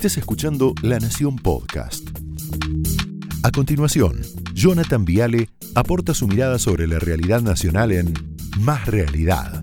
estés escuchando La Nación Podcast. A continuación, Jonathan Viale aporta su mirada sobre la realidad nacional en Más Realidad.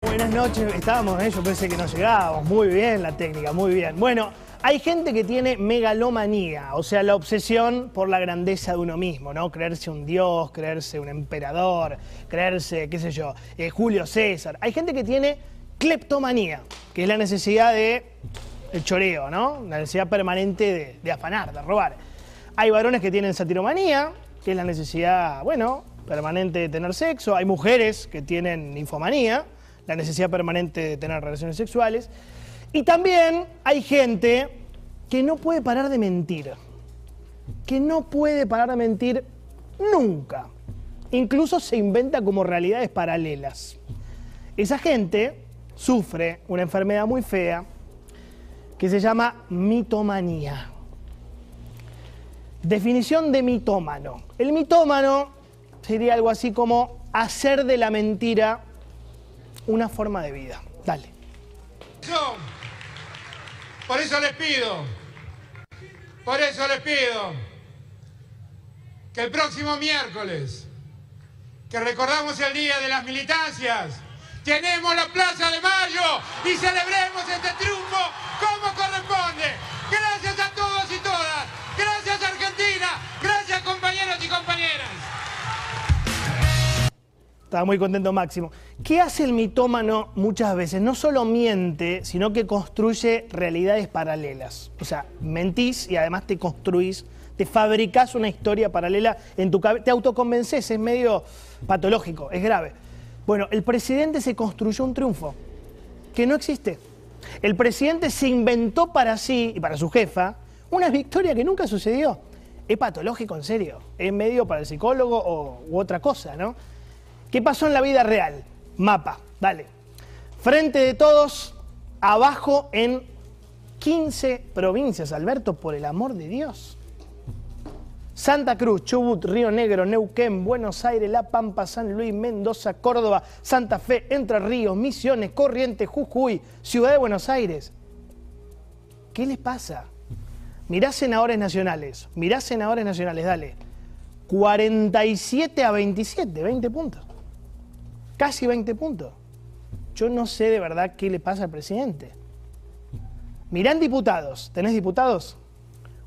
Buenas noches, estábamos, ¿eh? yo pensé que no llegábamos, muy bien la técnica, muy bien. Bueno, hay gente que tiene megalomanía, o sea, la obsesión por la grandeza de uno mismo, ¿no? Creerse un dios, creerse un emperador, creerse, qué sé yo, eh, Julio César. Hay gente que tiene cleptomanía, que es la necesidad de el choreo, ¿no? La necesidad permanente de, de afanar, de robar. Hay varones que tienen satiromanía, que es la necesidad, bueno, permanente de tener sexo. Hay mujeres que tienen ninfomanía, la necesidad permanente de tener relaciones sexuales. Y también hay gente que no puede parar de mentir, que no puede parar de mentir nunca. Incluso se inventa como realidades paralelas. Esa gente sufre una enfermedad muy fea que se llama mitomanía. Definición de mitómano. El mitómano sería algo así como hacer de la mentira una forma de vida. Dale. Por eso les pido, por eso les pido que el próximo miércoles, que recordamos el Día de las Militancias, tenemos la Plaza de Mayo y celebremos este triunfo como Estaba muy contento Máximo. ¿Qué hace el mitómano muchas veces? No solo miente, sino que construye realidades paralelas. O sea, mentís y además te construís, te fabricás una historia paralela en tu cabeza, te autoconvences, es medio patológico, es grave. Bueno, el presidente se construyó un triunfo que no existe. El presidente se inventó para sí y para su jefa una victoria que nunca sucedió. Es patológico, en serio. Es medio para el psicólogo o, u otra cosa, ¿no? ¿Qué pasó en la vida real? Mapa, dale. Frente de todos, abajo en 15 provincias, Alberto, por el amor de Dios. Santa Cruz, Chubut, Río Negro, Neuquén, Buenos Aires, La Pampa, San Luis, Mendoza, Córdoba, Santa Fe, Entre Ríos, Misiones, Corrientes, Jujuy, Ciudad de Buenos Aires. ¿Qué les pasa? Mirá senadores nacionales, mirá senadores nacionales, dale. 47 a 27, 20 puntos casi 20 puntos. Yo no sé de verdad qué le pasa al presidente. Mirán diputados, ¿tenés diputados?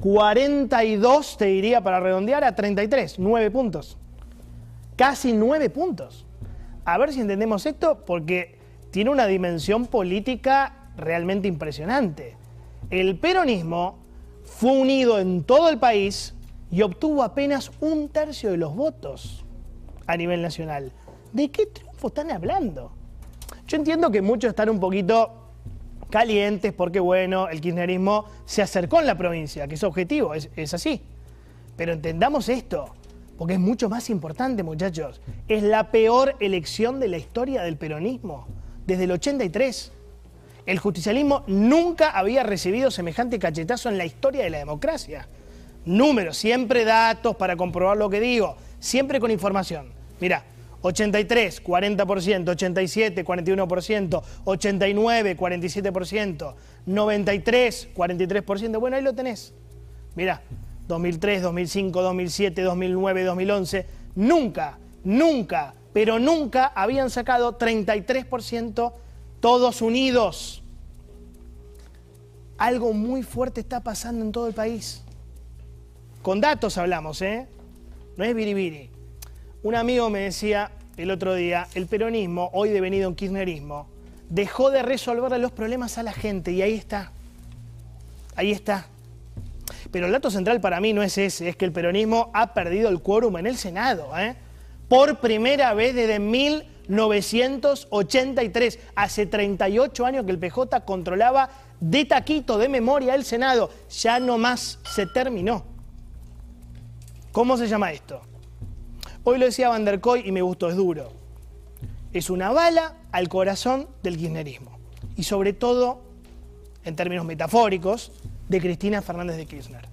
42 te diría para redondear a 33, 9 puntos. Casi 9 puntos. A ver si entendemos esto porque tiene una dimensión política realmente impresionante. El peronismo fue unido en todo el país y obtuvo apenas un tercio de los votos a nivel nacional. ¿De qué están hablando? Yo entiendo que muchos están un poquito calientes porque, bueno, el kirchnerismo se acercó en la provincia, que es objetivo, es, es así. Pero entendamos esto, porque es mucho más importante, muchachos. Es la peor elección de la historia del peronismo, desde el 83. El justicialismo nunca había recibido semejante cachetazo en la historia de la democracia. Números, siempre datos para comprobar lo que digo, siempre con información. Mira, 83, 40%, 87, 41%, 89, 47%, 93, 43%. Bueno, ahí lo tenés. Mirá, 2003, 2005, 2007, 2009, 2011. Nunca, nunca, pero nunca habían sacado 33% todos unidos. Algo muy fuerte está pasando en todo el país. Con datos hablamos, ¿eh? No es biribiri. Un amigo me decía el otro día, el peronismo, hoy devenido un kirchnerismo, dejó de resolver los problemas a la gente y ahí está. Ahí está. Pero el dato central para mí no es ese, es que el peronismo ha perdido el quórum en el Senado. ¿eh? Por primera vez desde 1983, hace 38 años que el PJ controlaba de taquito, de memoria, el Senado. Ya no más, se terminó. ¿Cómo se llama esto? Hoy lo decía Van der Koy y me gustó, es duro. Es una bala al corazón del kirchnerismo. Y sobre todo, en términos metafóricos, de Cristina Fernández de Kirchner.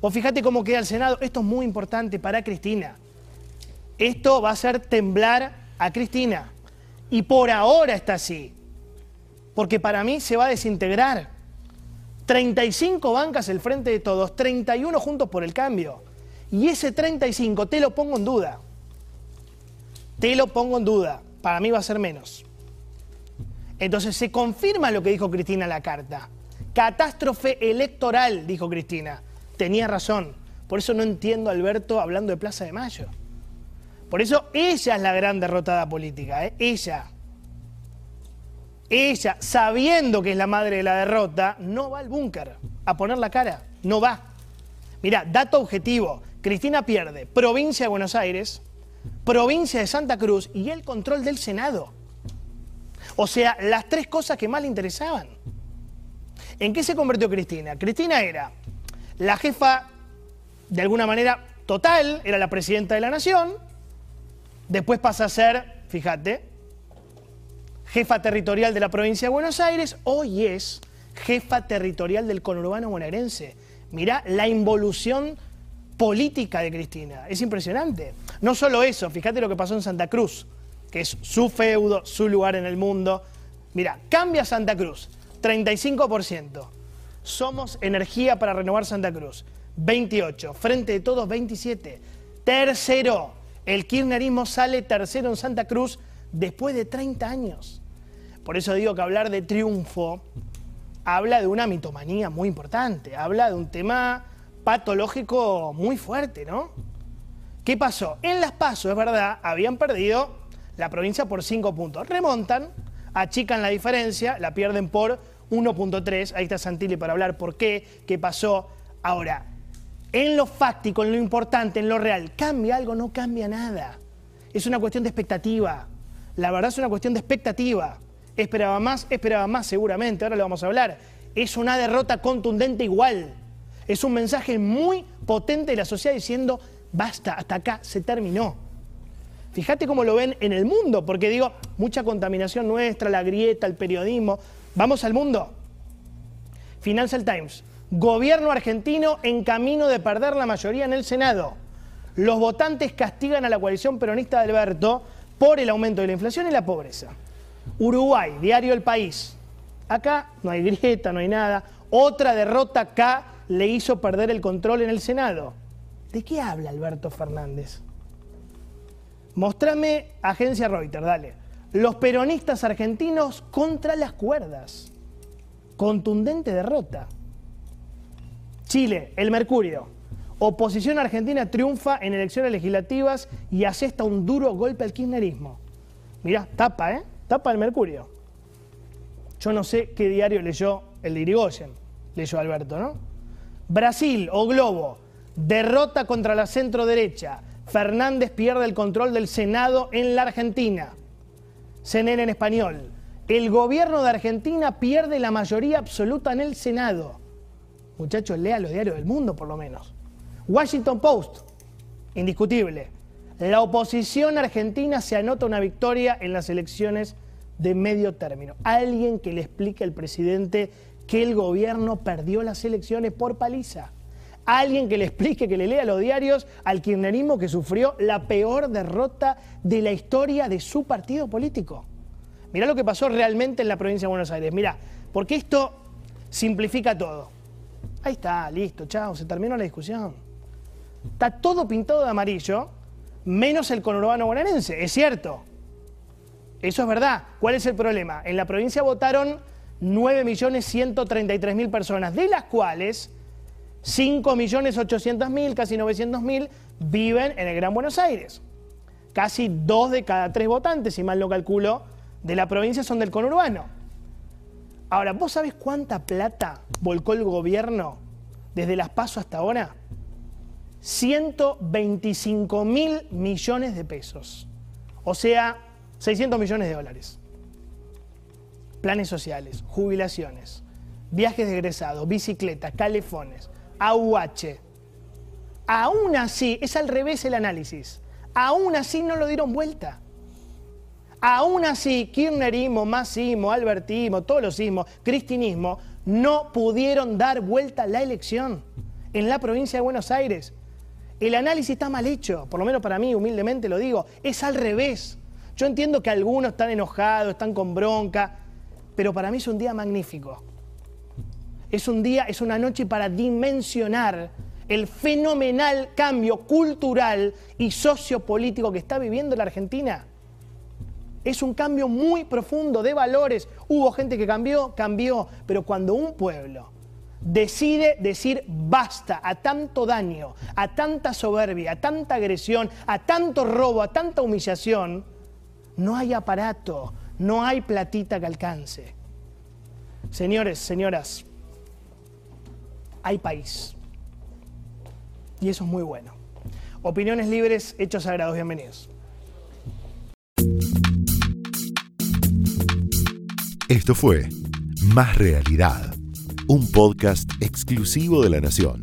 Vos fíjate cómo queda el Senado. Esto es muy importante para Cristina. esto va a hacer temblar a Cristina. Y por ahora está así. Porque para mí se va a desintegrar. 35 bancas el frente de todos, 31 juntos por el cambio. Y ese 35 te lo pongo en duda. Te lo pongo en duda. Para mí va a ser menos. Entonces se confirma lo que dijo Cristina en la carta. Catástrofe electoral, dijo Cristina. Tenía razón. Por eso no entiendo a Alberto hablando de Plaza de Mayo. Por eso ella es la gran derrotada política, ¿eh? ella. Ella, sabiendo que es la madre de la derrota, no va al búnker a poner la cara, no va. Mira, dato objetivo, Cristina pierde provincia de Buenos Aires, provincia de Santa Cruz y el control del Senado. O sea, las tres cosas que más le interesaban. ¿En qué se convirtió Cristina? Cristina era la jefa, de alguna manera, total, era la presidenta de la nación, después pasa a ser, fíjate, jefa territorial de la provincia de Buenos Aires, hoy es jefa territorial del conurbano bonaerense. Mirá la involución política de Cristina, es impresionante. No solo eso, fíjate lo que pasó en Santa Cruz, que es su feudo, su lugar en el mundo. Mira, cambia Santa Cruz, 35%. Somos energía para renovar Santa Cruz, 28. Frente de todos, 27. Tercero, el kirchnerismo sale tercero en Santa Cruz después de 30 años. Por eso digo que hablar de triunfo habla de una mitomanía muy importante, habla de un tema patológico muy fuerte, ¿no? ¿Qué pasó? En las pasos, es verdad, habían perdido la provincia por 5 puntos. Remontan, achican la diferencia, la pierden por 1.3. Ahí está Santilli para hablar por qué, qué pasó. Ahora, en lo fáctico, en lo importante, en lo real, ¿cambia algo? No cambia nada. Es una cuestión de expectativa. La verdad es una cuestión de expectativa. Esperaba más, esperaba más seguramente, ahora lo vamos a hablar. Es una derrota contundente igual. Es un mensaje muy potente de la sociedad diciendo, basta, hasta acá, se terminó. Fíjate cómo lo ven en el mundo, porque digo, mucha contaminación nuestra, la grieta, el periodismo. Vamos al mundo. Financial Times. Gobierno argentino en camino de perder la mayoría en el Senado. Los votantes castigan a la coalición peronista de Alberto por el aumento de la inflación y la pobreza. Uruguay, diario El País. Acá no hay grieta, no hay nada. Otra derrota acá le hizo perder el control en el Senado. ¿De qué habla Alberto Fernández? Mostrame agencia Reuters, dale. Los peronistas argentinos contra las cuerdas. Contundente derrota. Chile, el Mercurio. Oposición argentina triunfa en elecciones legislativas y asesta un duro golpe al kirchnerismo. Mirá, tapa, ¿eh? Tapa el Mercurio. Yo no sé qué diario leyó el de Irigoyen. Leyó Alberto, ¿no? Brasil o Globo. Derrota contra la centro derecha. Fernández pierde el control del Senado en la Argentina. CNN en español. El gobierno de Argentina pierde la mayoría absoluta en el Senado. Muchachos, lea los diarios del mundo por lo menos. Washington Post, indiscutible. La oposición argentina se anota una victoria en las elecciones de medio término. Alguien que le explique al presidente que el gobierno perdió las elecciones por paliza alguien que le explique, que le lea los diarios al kirchnerismo que sufrió la peor derrota de la historia de su partido político. Mirá lo que pasó realmente en la provincia de Buenos Aires. Mirá, porque esto simplifica todo. Ahí está, listo, chao, se terminó la discusión. Está todo pintado de amarillo, menos el conurbano bonaerense, es cierto. Eso es verdad. ¿Cuál es el problema? En la provincia votaron 9.133.000 personas, de las cuales 5.800.000, casi 900.000 viven en el Gran Buenos Aires. Casi dos de cada tres votantes, si mal no calculo, de la provincia son del conurbano. Ahora, ¿vos sabés cuánta plata volcó el gobierno desde las PASO hasta ahora? 125 mil millones de pesos. O sea, 600 millones de dólares. Planes sociales, jubilaciones, viajes de egresados, bicicletas, calefones, AUH. Aún así, es al revés el análisis. Aún así no lo dieron vuelta. Aún así, kirchnerismo, masismo, albertismo, todos los sismos, cristinismo, no pudieron dar vuelta la elección en la provincia de Buenos Aires. El análisis está mal hecho, por lo menos para mí, humildemente lo digo, es al revés. Yo entiendo que algunos están enojados, están con bronca, pero para mí es un día magnífico. Es un día, es una noche para dimensionar el fenomenal cambio cultural y sociopolítico que está viviendo la Argentina. Es un cambio muy profundo de valores. Hubo gente que cambió, cambió, pero cuando un pueblo decide decir basta a tanto daño, a tanta soberbia, a tanta agresión, a tanto robo, a tanta humillación, no hay aparato, no hay platita que alcance. Señores, señoras, hay país. Y eso es muy bueno. Opiniones libres, hechos sagrados, bienvenidos. Esto fue Más Realidad, un podcast exclusivo de La Nación.